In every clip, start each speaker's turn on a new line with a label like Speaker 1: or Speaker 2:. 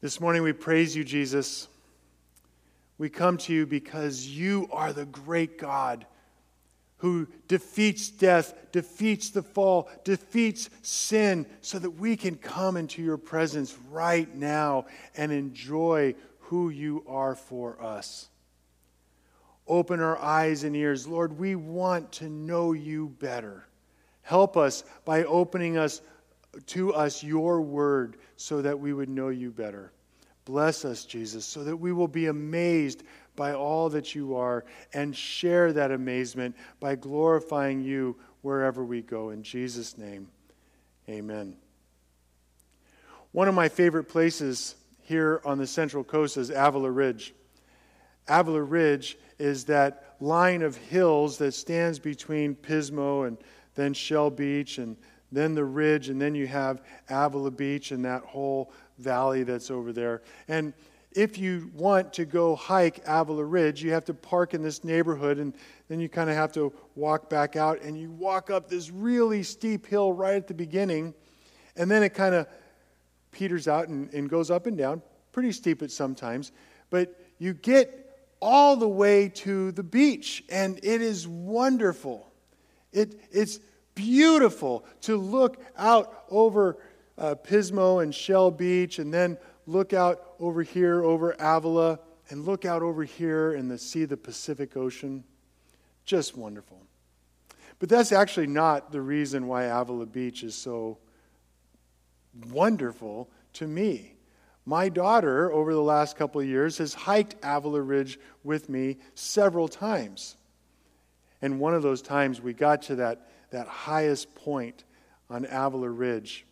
Speaker 1: This morning we praise you, Jesus. We come to you because you are the great God who defeats death, defeats the fall, defeats sin, so that we can come into your presence right now and enjoy who you are for us. Open our eyes and ears. Lord, we want to know you better. Help us by opening us to us your word so that we would know you better. Bless us, Jesus, so that we will be amazed by all that you are and share that amazement by glorifying you wherever we go. In Jesus' name, amen. One of my favorite places here on the Central Coast is Avila Ridge. Avila Ridge is that line of hills that stands between Pismo and then Shell Beach and then the ridge, and then you have Avila Beach and that whole valley that's over there. And if you want to go hike Avila Ridge, you have to park in this neighborhood, and then you kind of have to walk back out, and you walk up this really steep hill right at the beginning, and then it kind of peters out and, and goes up and down, pretty steep at sometimes. But you get all the way to the beach, and it is wonderful. It, it's beautiful to look out over uh, Pismo and Shell Beach and then look out over here over Avila and look out over here and the, see the Pacific Ocean. Just wonderful. But that's actually not the reason why Avila Beach is so wonderful to me. My daughter, over the last couple of years, has hiked Avila Ridge with me several times. And one of those times we got to that that highest point on Avila Ridge.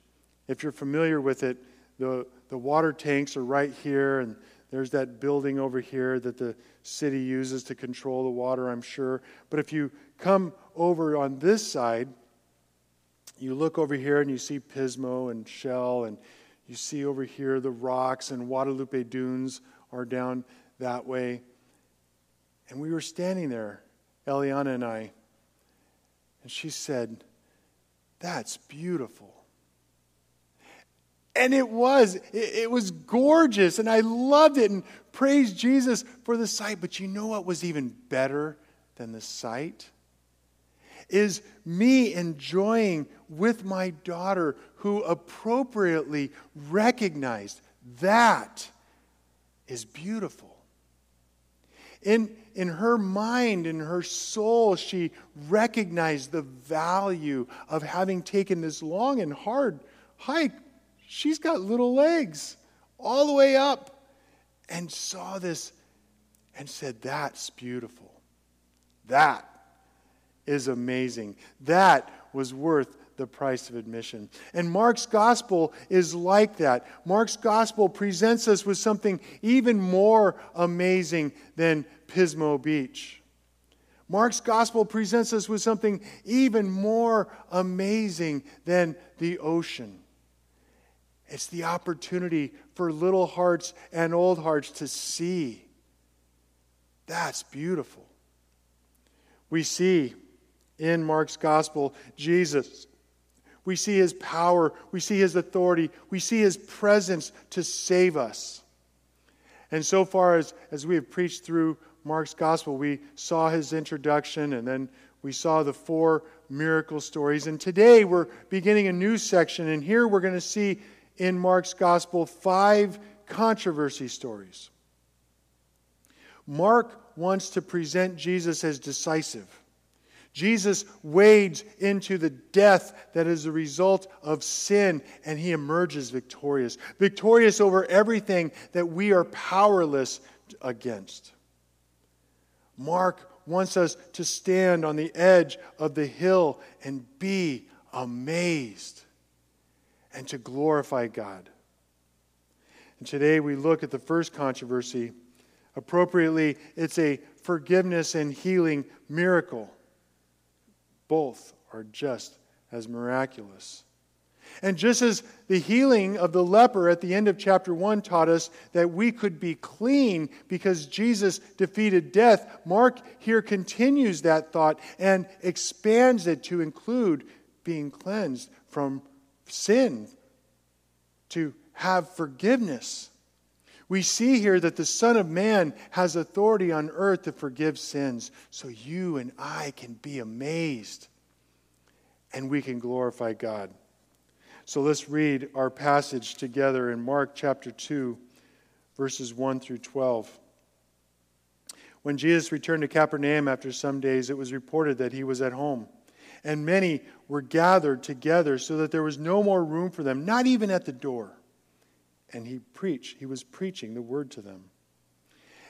Speaker 1: If you're familiar with it, the, the water tanks are right here, and there's that building over here that the city uses to control the water, I'm sure. But if you come over on this side, you look over here and you see Pismo and Shell, and you see over here the rocks, and Guadalupe Dunes are down that way. And we were standing there, Eliana and I, and she said, That's beautiful. And it was. It, it, was gorgeous. And I loved it and praised Jesus for the sight. But you know what was even better than the sight? Is me enjoying with my daughter who appropriately recognized that is beautiful. In, in her mind, in her soul, she recognized the value of having taken this long and hard hike. She's got little legs all the way up and saw this and said, That's beautiful. That is amazing. That was worth the price of admission. And Mark's gospel is like that. Mark's gospel presents us with something even more amazing than Pismo Beach. Mark's gospel presents us with something even more amazing than the ocean. It's the opportunity for little hearts and old hearts to see. That's beautiful. We see in Mark's gospel Jesus we see his power. We see his authority. We see his presence to save us. And so far as, as we have preached through Mark's gospel, we saw his introduction and then we saw the four miracle stories. And today we're beginning a new section. And here we're going to see in Mark's gospel five controversy stories. Mark wants to present Jesus as decisive. Jesus wades into the death that is a result of sin, and he emerges victorious. Victorious over everything that we are powerless against. Mark wants us to stand on the edge of the hill and be amazed and to glorify God. And today we look at the first controversy. Appropriately, it's a forgiveness and healing miracle. Both are just as miraculous. And just as the healing of the leper at the end of chapter 1 taught us that we could be clean because Jesus defeated death, Mark here continues that thought and expands it to include being cleansed from sin, to have forgiveness We see here that the Son of Man has authority on earth to forgive sins, so you and I can be amazed and we can glorify God. So let's read our passage together in Mark chapter 2, verses 1 through 12. When Jesus returned to Capernaum after some days, it was reported that he was at home. And many were gathered together so that there was no more room for them, not even at the door and he preached. He was preaching the word to them.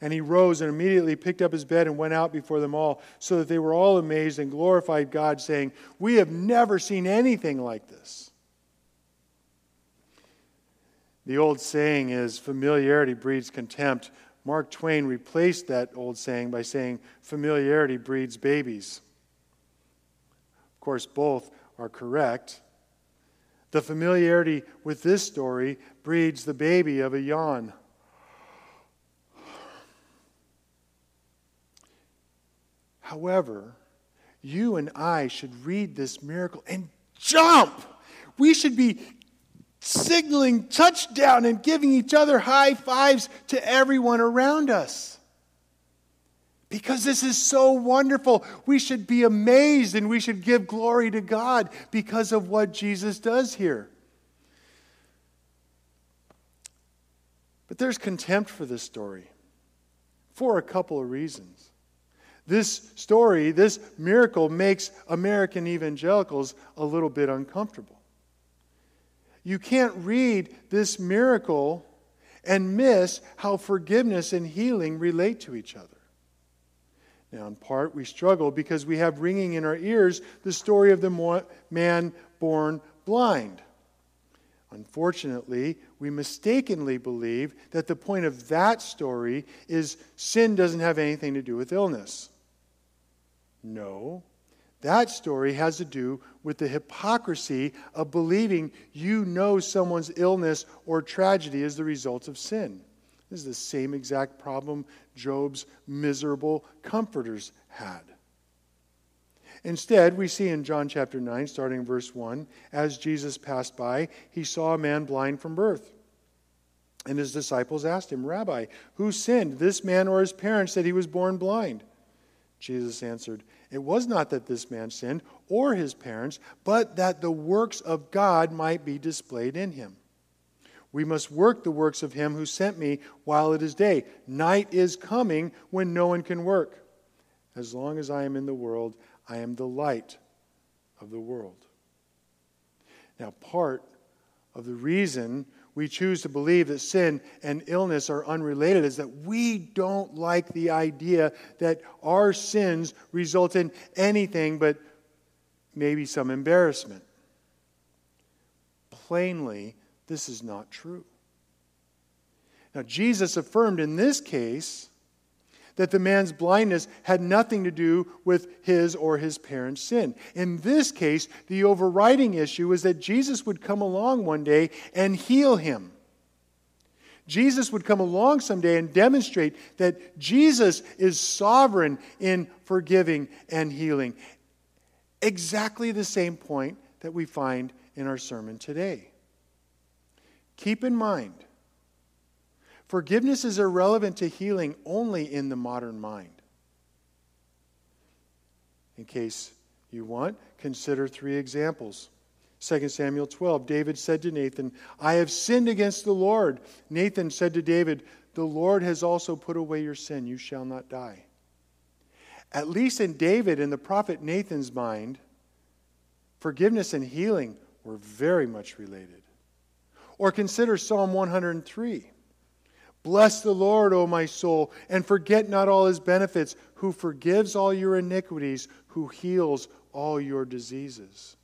Speaker 1: And he rose and immediately picked up his bed and went out before them all, so that they were all amazed and glorified God, saying, We have never seen anything like this. The old saying is, Familiarity breeds contempt. Mark Twain replaced that old saying by saying, Familiarity breeds babies. Of course, both are correct. The familiarity with this story breeds the baby of a yawn. However, you and I should read this miracle and jump. We should be signaling touchdown and giving each other high fives to everyone around us. Because this is so wonderful. We should be amazed and we should give glory to God because of what Jesus does here. But there's contempt for this story for a couple of reasons. This story, this miracle, makes American evangelicals a little bit uncomfortable. You can't read this miracle and miss how forgiveness and healing relate to each other. Now, in part, we struggle because we have ringing in our ears the story of the man born blind. Unfortunately, we mistakenly believe that the point of that story is sin doesn't have anything to do with illness. No. That story has to do with the hypocrisy of believing you know someone's illness or tragedy is the result of sin. This is the same exact problem Job's miserable comforters had. Instead, we see in John chapter 9, starting verse 1, as Jesus passed by, he saw a man blind from birth. And his disciples asked him, Rabbi, who sinned, this man or his parents, that he was born blind? Jesus answered, It was not that this man sinned or his parents, but that the works of God might be displayed in him. We must work the works of him who sent me while it is day. Night is coming when no one can work. As long as I am in the world, I am the light of the world. Now, part of the reason we choose to believe that sin and illness are unrelated is that we don't like the idea that our sins result in anything but maybe some embarrassment. Plainly, this is not true. Now, Jesus affirmed in this case that the man's blindness had nothing to do with his or his parents' sin. In this case, the overriding issue is that Jesus would come along one day and heal him. Jesus would come along someday and demonstrate that Jesus is sovereign in forgiving and healing. Exactly the same point that we find in our sermon today. Keep in mind, Forgiveness is irrelevant to healing only in the modern mind. In case you want, consider three examples. 2 Samuel 12, David said to Nathan, I have sinned against the Lord. Nathan said to David, The Lord has also put away your sin. You shall not die. At least in David and the prophet Nathan's mind, forgiveness and healing were very much related. Or consider Psalm 103. Bless the Lord, O my soul, and forget not all his benefits, who forgives all your iniquities, who heals all your diseases.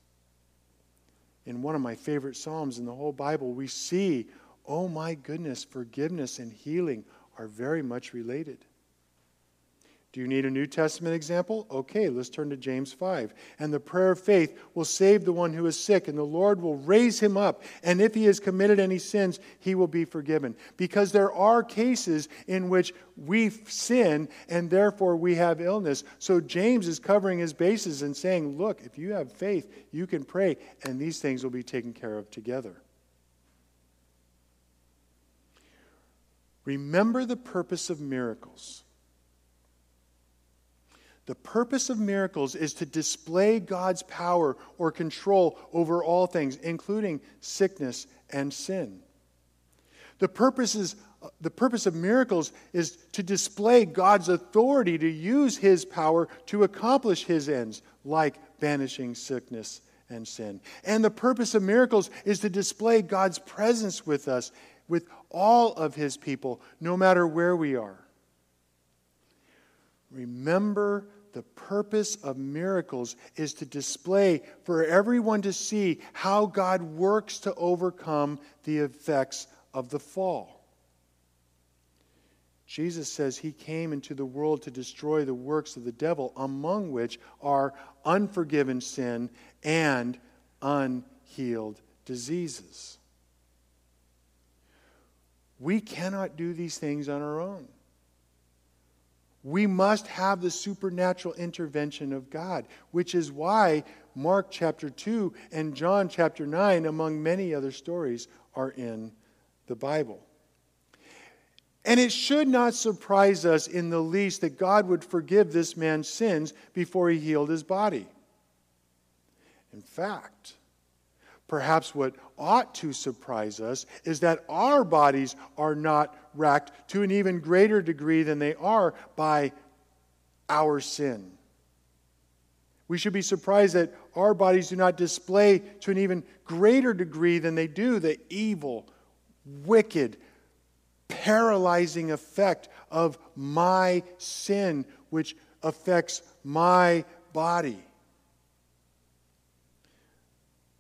Speaker 1: In one of my favorite Psalms in the whole Bible, we see, oh my goodness, forgiveness and healing are very much related. Do you need a New Testament example? Okay, let's turn to James 5. And the prayer of faith will save the one who is sick, and the Lord will raise him up. And if he has committed any sins, he will be forgiven. Because there are cases in which we sin and therefore we have illness. So James is covering his bases and saying, look, if you have faith, you can pray, and these things will be taken care of together. Remember the purpose of miracles. The purpose of miracles is to display God's power or control over all things, including sickness and sin. The purpose, is, the purpose of miracles is to display God's authority to use his power to accomplish his ends, like banishing sickness and sin. And the purpose of miracles is to display God's presence with us, with all of his people, no matter where we are. Remember the purpose of miracles is to display for everyone to see how God works to overcome the effects of the fall. Jesus says he came into the world to destroy the works of the devil, among which are unforgiven sin and unhealed diseases. We cannot do these things on our own. We must have the supernatural intervention of God, which is why Mark chapter 2 and John chapter 9, among many other stories, are in the Bible. And it should not surprise us in the least that God would forgive this man's sins before he healed his body. In fact, Perhaps what ought to surprise us is that our bodies are not racked to an even greater degree than they are by our sin. We should be surprised that our bodies do not display to an even greater degree than they do the evil, wicked, paralyzing effect of my sin, which affects my body.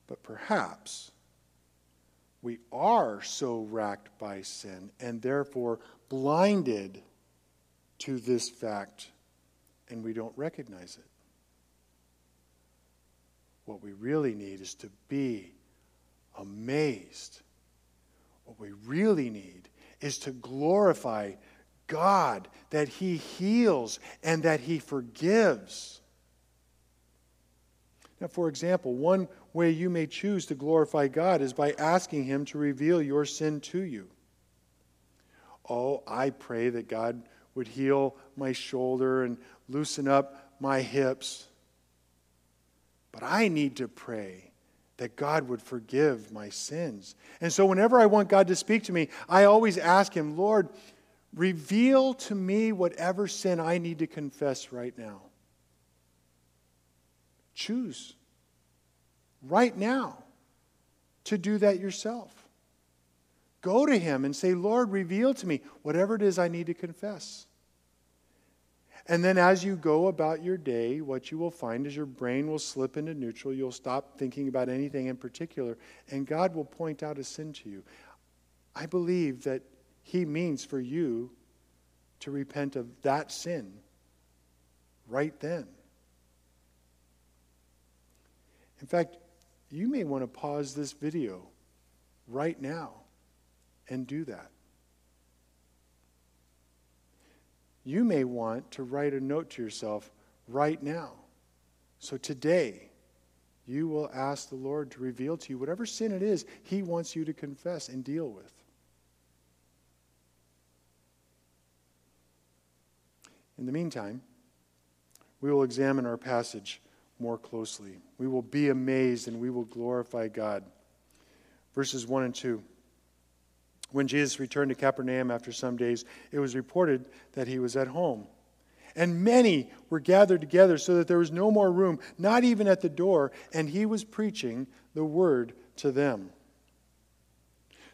Speaker 1: But perhaps we are so racked by sin and therefore blinded to this fact and we don't recognize it. What we really need is to be amazed. What we really need is to glorify God that He heals and that He forgives. Now, for example, one way you may choose to glorify God is by asking Him to reveal your sin to you. Oh, I pray that God would heal my shoulder and loosen up my hips. But I need to pray that God would forgive my sins. And so, whenever I want God to speak to me, I always ask Him, Lord, reveal to me whatever sin I need to confess right now. Choose right now to do that yourself. Go to Him and say, Lord, reveal to me whatever it is I need to confess. And then as you go about your day, what you will find is your brain will slip into neutral. You'll stop thinking about anything in particular, and God will point out a sin to you. I believe that He means for you to repent of that sin right then. In fact, you may want to pause this video right now and do that. You may want to write a note to yourself right now. So today, you will ask the Lord to reveal to you whatever sin it is He wants you to confess and deal with. In the meantime, we will examine our passage more closely. We will be amazed and we will glorify God. Verses 1 and 2. When Jesus returned to Capernaum after some days, it was reported that he was at home. And many were gathered together so that there was no more room, not even at the door, and he was preaching the word to them.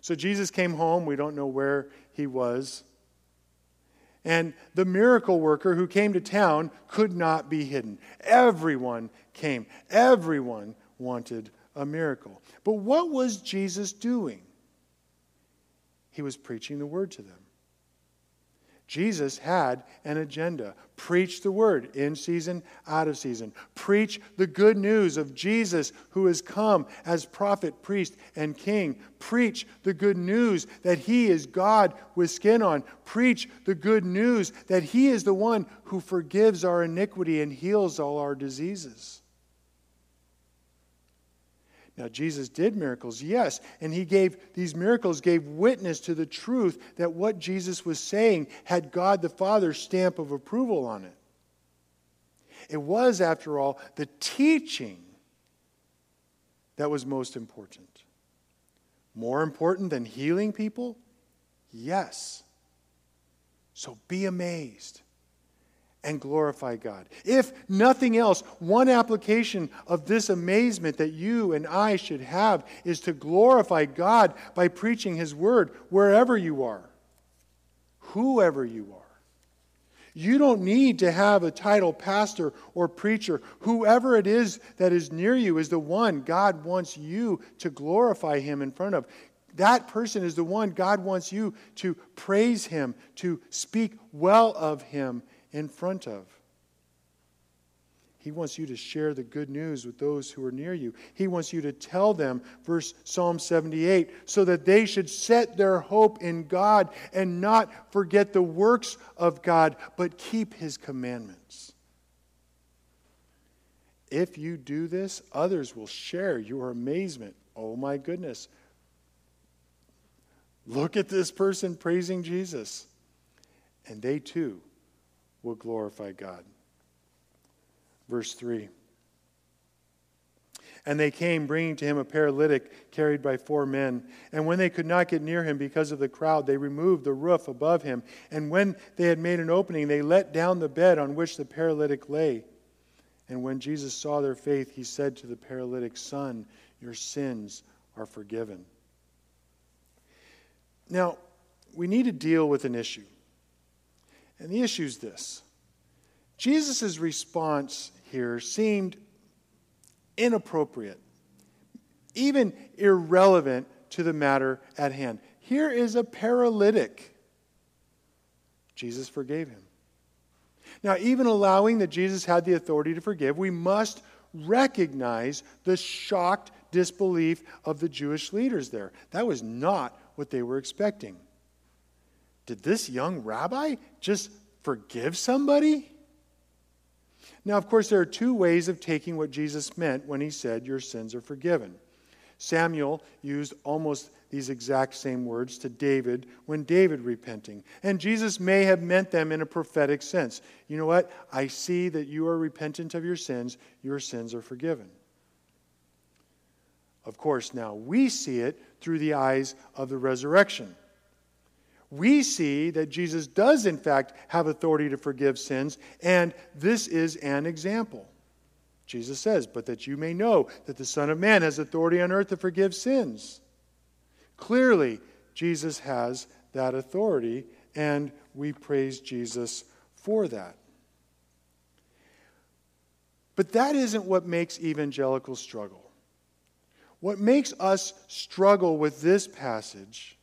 Speaker 1: So Jesus came home. We don't know where he was. And the miracle worker who came to town could not be hidden. Everyone came, everyone wanted a miracle. But what was Jesus doing? He was preaching the word to them. Jesus had an agenda. Preach the word in season, out of season. Preach the good news of Jesus who has come as prophet, priest, and king. Preach the good news that he is God with skin on. Preach the good news that he is the one who forgives our iniquity and heals all our diseases. Now, Jesus did miracles, yes, and he gave these miracles, gave witness to the truth that what Jesus was saying had God the Father's stamp of approval on it. It was, after all, the teaching that was most important. More important than healing people? Yes. So be amazed and glorify God. If nothing else, one application of this amazement that you and I should have is to glorify God by preaching His word wherever you are, whoever you are. You don't need to have a title pastor or preacher. Whoever it is that is near you is the one God wants you to glorify Him in front of. That person is the one God wants you to praise Him, to speak well of Him in front of. He wants you to share the good news with those who are near you. He wants you to tell them, verse Psalm 78, so that they should set their hope in God and not forget the works of God, but keep his commandments. If you do this, others will share your amazement. Oh my goodness. Look at this person praising Jesus. And they too will glorify God. Verse 3. And they came, bringing to him a paralytic carried by four men. And when they could not get near him because of the crowd, they removed the roof above him. And when they had made an opening, they let down the bed on which the paralytic lay. And when Jesus saw their faith, he said to the paralytic, Son, your sins are forgiven. Now, we need to deal with an issue. And the issue is this Jesus' response here seemed inappropriate, even irrelevant to the matter at hand. Here is a paralytic. Jesus forgave him. Now, even allowing that Jesus had the authority to forgive, we must recognize the shocked disbelief of the Jewish leaders there. That was not what they were expecting. Did this young rabbi just forgive somebody? Now, of course, there are two ways of taking what Jesus meant when he said, Your sins are forgiven. Samuel used almost these exact same words to David when David repenting. And Jesus may have meant them in a prophetic sense. You know what? I see that you are repentant of your sins, your sins are forgiven. Of course, now we see it through the eyes of the resurrection we see that Jesus does, in fact, have authority to forgive sins, and this is an example. Jesus says, But that you may know that the Son of Man has authority on earth to forgive sins. Clearly, Jesus has that authority, and we praise Jesus for that. But that isn't what makes evangelicals struggle. What makes us struggle with this passage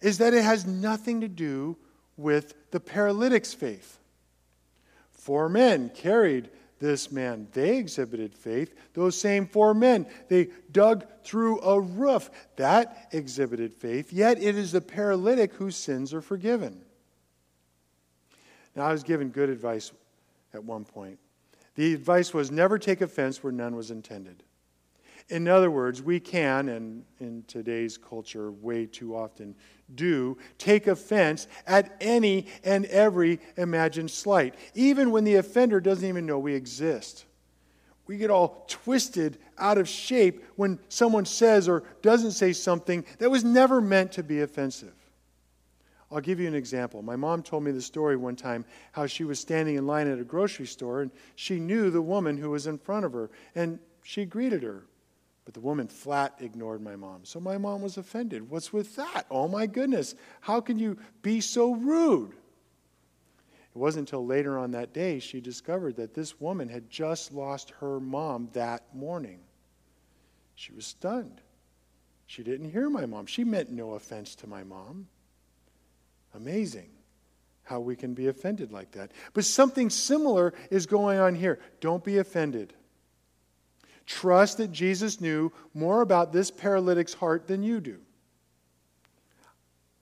Speaker 1: is that it has nothing to do with the paralytic's faith. Four men carried this man. They exhibited faith. Those same four men, they dug through a roof. That exhibited faith. Yet it is the paralytic whose sins are forgiven. Now, I was given good advice at one point. The advice was never take offense where none was intended. In other words, we can, and in today's culture, way too often do, take offense at any and every imagined slight, even when the offender doesn't even know we exist. We get all twisted out of shape when someone says or doesn't say something that was never meant to be offensive. I'll give you an example. My mom told me the story one time how she was standing in line at a grocery store and she knew the woman who was in front of her and she greeted her. But the woman flat ignored my mom. So my mom was offended. What's with that? Oh my goodness. How can you be so rude? It wasn't until later on that day she discovered that this woman had just lost her mom that morning. She was stunned. She didn't hear my mom. She meant no offense to my mom. Amazing how we can be offended like that. But something similar is going on here. Don't be offended. Trust that Jesus knew more about this paralytic's heart than you do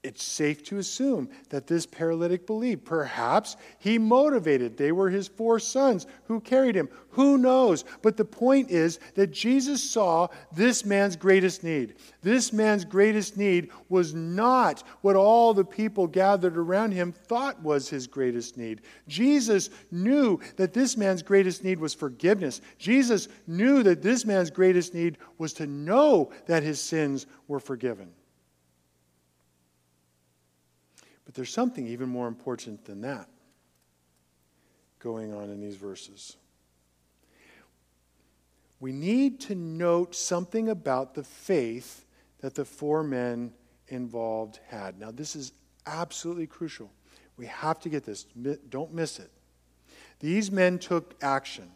Speaker 1: it's safe to assume that this paralytic believed. Perhaps he motivated. They were his four sons who carried him. Who knows? But the point is that Jesus saw this man's greatest need. This man's greatest need was not what all the people gathered around him thought was his greatest need. Jesus knew that this man's greatest need was forgiveness. Jesus knew that this man's greatest need was to know that his sins were forgiven. But there's something even more important than that going on in these verses. We need to note something about the faith that the four men involved had. Now, this is absolutely crucial. We have to get this. Don't miss it. These men took action.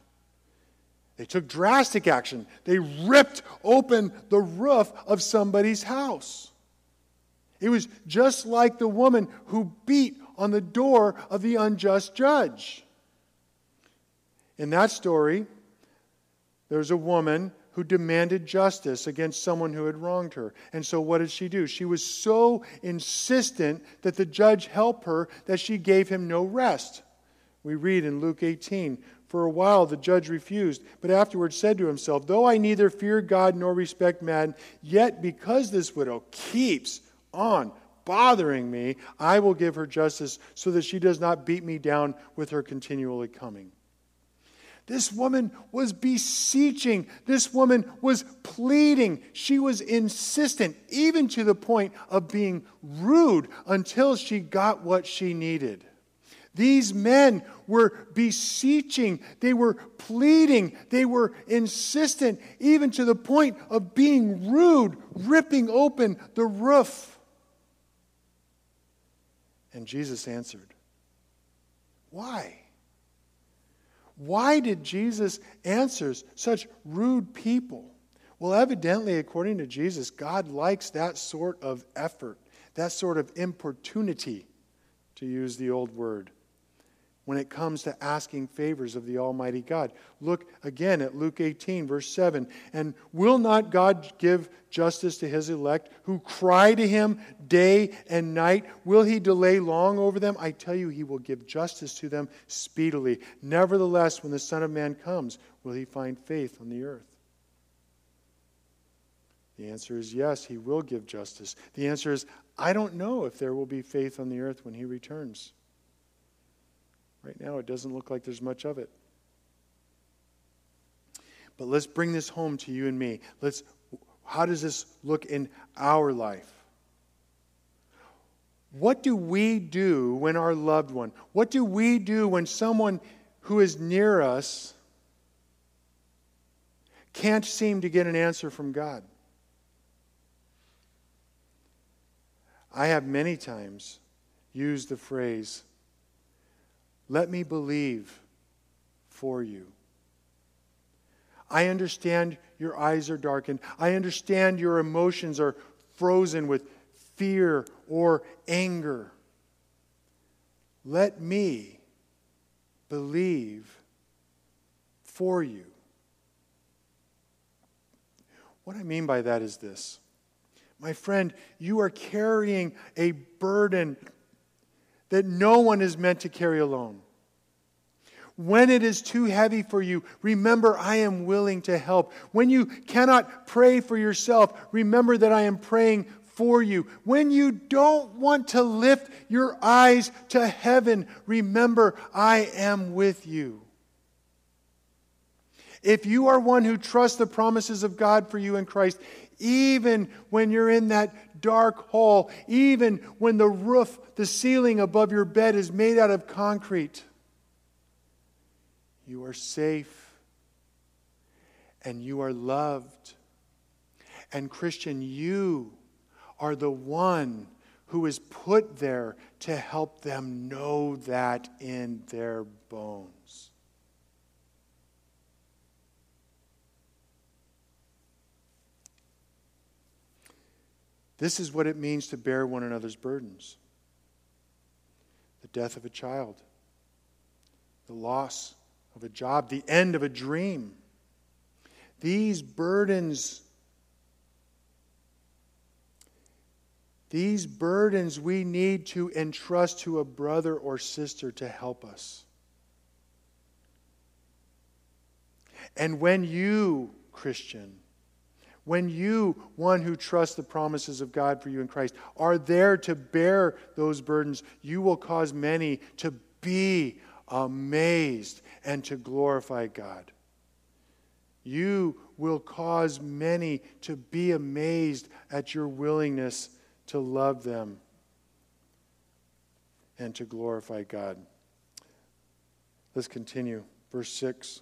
Speaker 1: They took drastic action. They ripped open the roof of somebody's house. It was just like the woman who beat on the door of the unjust judge. In that story, there's a woman who demanded justice against someone who had wronged her. And so, what did she do? She was so insistent that the judge help her that she gave him no rest. We read in Luke 18 For a while the judge refused, but afterwards said to himself, Though I neither fear God nor respect man, yet because this widow keeps on bothering me, I will give her justice so that she does not beat me down with her continually coming. This woman was beseeching. This woman was pleading. She was insistent, even to the point of being rude until she got what she needed. These men were beseeching, they were pleading, they were insistent, even to the point of being rude, ripping open the roof and Jesus answered. Why? Why did Jesus answer such rude people? Well, evidently, according to Jesus, God likes that sort of effort, that sort of importunity, to use the old word when it comes to asking favors of the Almighty God. Look again at Luke 18, verse 7. And will not God give justice to his elect who cry to him day and night? Will he delay long over them? I tell you, he will give justice to them speedily. Nevertheless, when the Son of Man comes, will he find faith on the earth? The answer is yes, he will give justice. The answer is, I don't know if there will be faith on the earth when he returns. Right now, it doesn't look like there's much of it. But let's bring this home to you and me. Let's how does this look in our life? What do we do when our loved one, what do we do when someone who is near us can't seem to get an answer from God? I have many times used the phrase, let me believe for you. I understand your eyes are darkened. I understand your emotions are frozen with fear or anger. Let me believe for you. What I mean by that is this. My friend, you are carrying a burden that no one is meant to carry alone. When it is too heavy for you, remember I am willing to help. When you cannot pray for yourself, remember that I am praying for you. When you don't want to lift your eyes to heaven, remember I am with you. If you are one who trusts the promises of God for you in Christ, even when you're in that dark hole, even when the roof, the ceiling above your bed is made out of concrete. You are safe and you are loved. And, Christian, you are the one who is put there to help them know that in their bones. This is what it means to bear one another's burdens the death of a child, the loss of a job, the end of a dream. These burdens These burdens we need to entrust to a brother or sister to help us. And when you, Christian, when you, one who trusts the promises of God for you in Christ, are there to bear those burdens, you will cause many to be amazed and to glorify God. You will cause many to be amazed at your willingness to love them and to glorify God. Let's continue. Verse 6.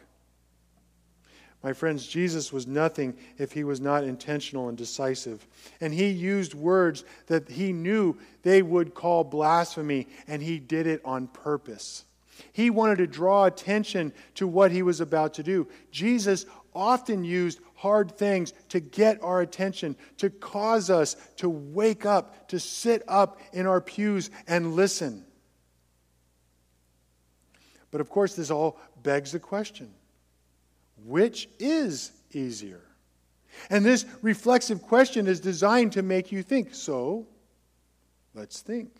Speaker 1: My friends, Jesus was nothing if he was not intentional and decisive. And he used words that he knew they would call blasphemy, and he did it on purpose. He wanted to draw attention to what he was about to do. Jesus often used hard things to get our attention, to cause us to wake up, to sit up in our pews and listen. But of course, this all begs the question which is easier? And this reflexive question is designed to make you think. So, let's think.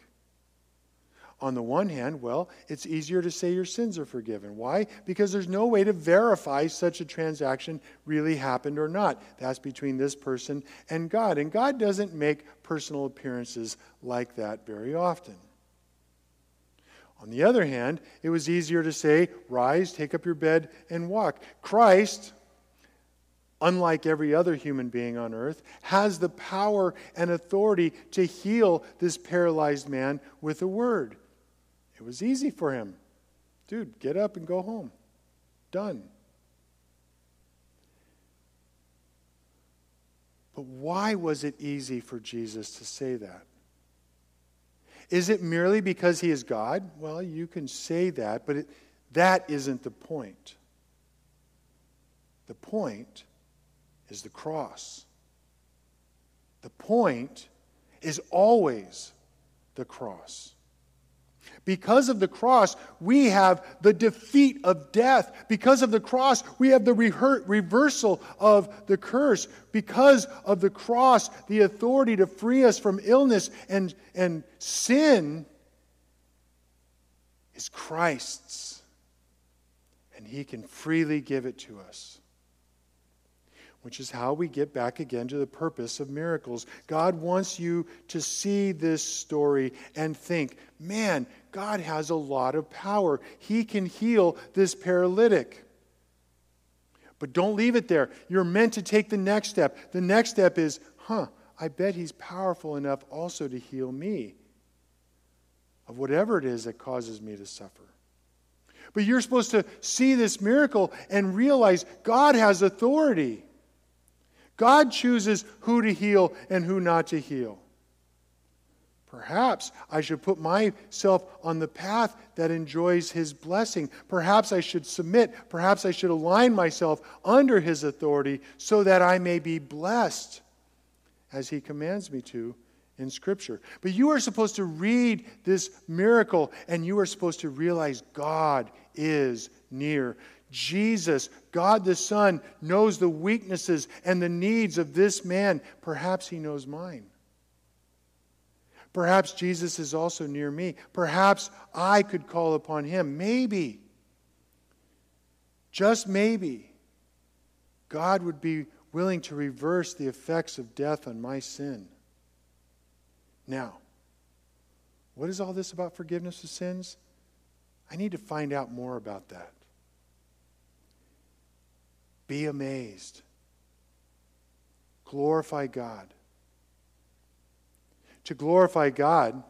Speaker 1: On the one hand, well, it's easier to say your sins are forgiven. Why? Because there's no way to verify such a transaction really happened or not. That's between this person and God. And God doesn't make personal appearances like that very often. On the other hand, it was easier to say, Rise, take up your bed, and walk. Christ, unlike every other human being on earth, has the power and authority to heal this paralyzed man with a word. It was easy for him. Dude, get up and go home. Done. But why was it easy for Jesus to say that? Is it merely because he is God? Well, you can say that, but it, that isn't the point. The point is the cross. The point is always the cross. Because of the cross, we have the defeat of death. Because of the cross, we have the reversal of the curse. Because of the cross, the authority to free us from illness and, and sin is Christ's. And He can freely give it to us which is how we get back again to the purpose of miracles. God wants you to see this story and think, man, God has a lot of power. He can heal this paralytic. But don't leave it there. You're meant to take the next step. The next step is, huh, I bet he's powerful enough also to heal me of whatever it is that causes me to suffer. But you're supposed to see this miracle and realize God has authority. God chooses who to heal and who not to heal. Perhaps I should put myself on the path that enjoys His blessing. Perhaps I should submit. Perhaps I should align myself under His authority so that I may be blessed as He commands me to in Scripture. But you are supposed to read this miracle and you are supposed to realize God is near. Jesus, God the Son, knows the weaknesses and the needs of this man. Perhaps he knows mine. Perhaps Jesus is also near me. Perhaps I could call upon him. Maybe, just maybe, God would be willing to reverse the effects of death on my sin. Now, what is all this about forgiveness of sins? I need to find out more about that. Be amazed. Glorify God. To glorify God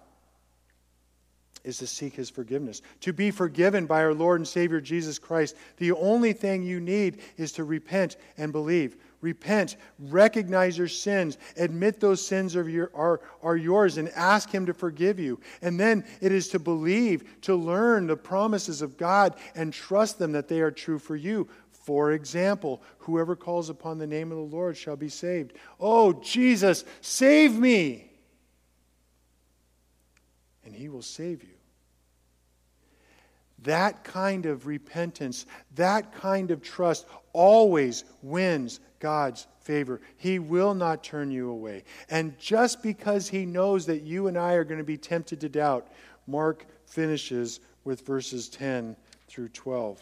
Speaker 1: is to seek his forgiveness. To be forgiven by our Lord and Savior Jesus Christ, the only thing you need is to repent and believe. Repent, recognize your sins, admit those sins are, your, are, are yours, and ask Him to forgive you. And then it is to believe, to learn the promises of God, and trust them that they are true for you. For example, whoever calls upon the name of the Lord shall be saved. Oh, Jesus, save me! And He will save you. That kind of repentance, that kind of trust always wins God's favor. He will not turn you away. And just because he knows that you and I are going to be tempted to doubt, Mark finishes with verses 10 through 12.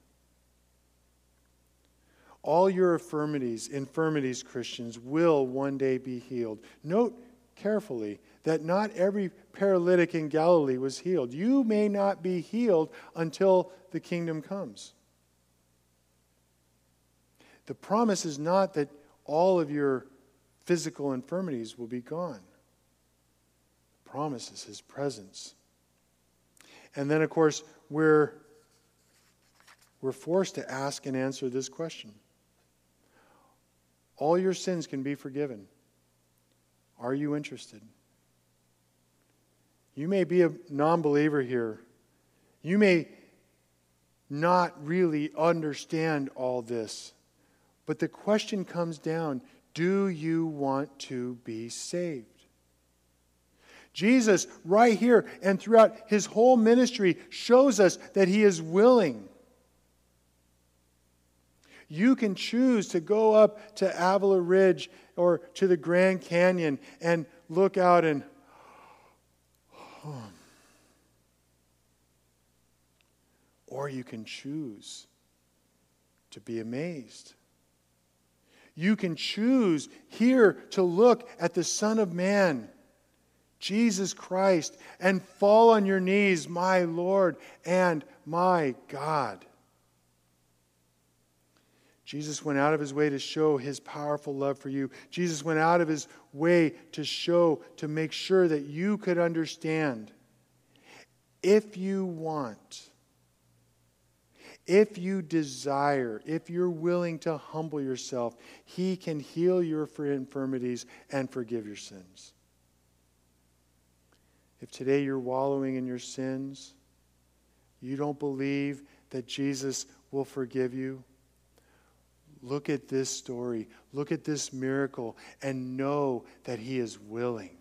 Speaker 1: All your infirmities, infirmities, Christians, will one day be healed. Note carefully that not every paralytic in Galilee was healed. You may not be healed until the kingdom comes. The promise is not that all of your physical infirmities will be gone. The promise is his presence. And then, of course, we're, we're forced to ask and answer this question All your sins can be forgiven. Are you interested? You may be a non believer here. You may not really understand all this. But the question comes down do you want to be saved? Jesus, right here and throughout his whole ministry, shows us that he is willing. You can choose to go up to Avila Ridge or to the Grand Canyon and look out and, oh, Or you can choose to be amazed. You can choose here to look at the Son of Man, Jesus Christ, and fall on your knees, my Lord and my God. Jesus went out of his way to show his powerful love for you. Jesus went out of his way to show, to make sure that you could understand. If you want, if you desire, if you're willing to humble yourself, He can heal your infirmities and forgive your sins. If today you're wallowing in your sins, you don't believe that Jesus will forgive you, look at this story, look at this miracle, and know that He is willing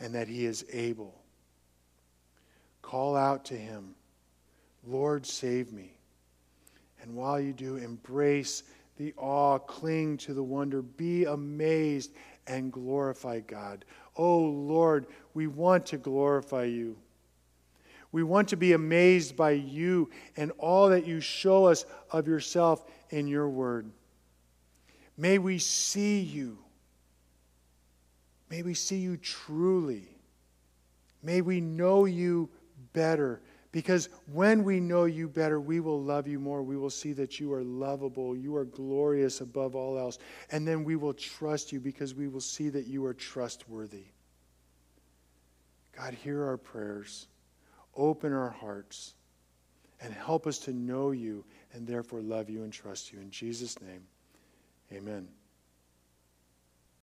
Speaker 1: and that He is able. Call out to Him Lord, save me. And while you do, embrace the awe, cling to the wonder, be amazed, and glorify God. Oh Lord, we want to glorify you. We want to be amazed by you and all that you show us of yourself in your word. May we see you. May we see you truly. May we know you better because when we know you better, we will love you more. We will see that you are lovable, you are glorious above all else. And then we will trust you because we will see that you are trustworthy. God, hear our prayers, open our hearts, and help us to know you and therefore love you and trust you. In Jesus' name, amen.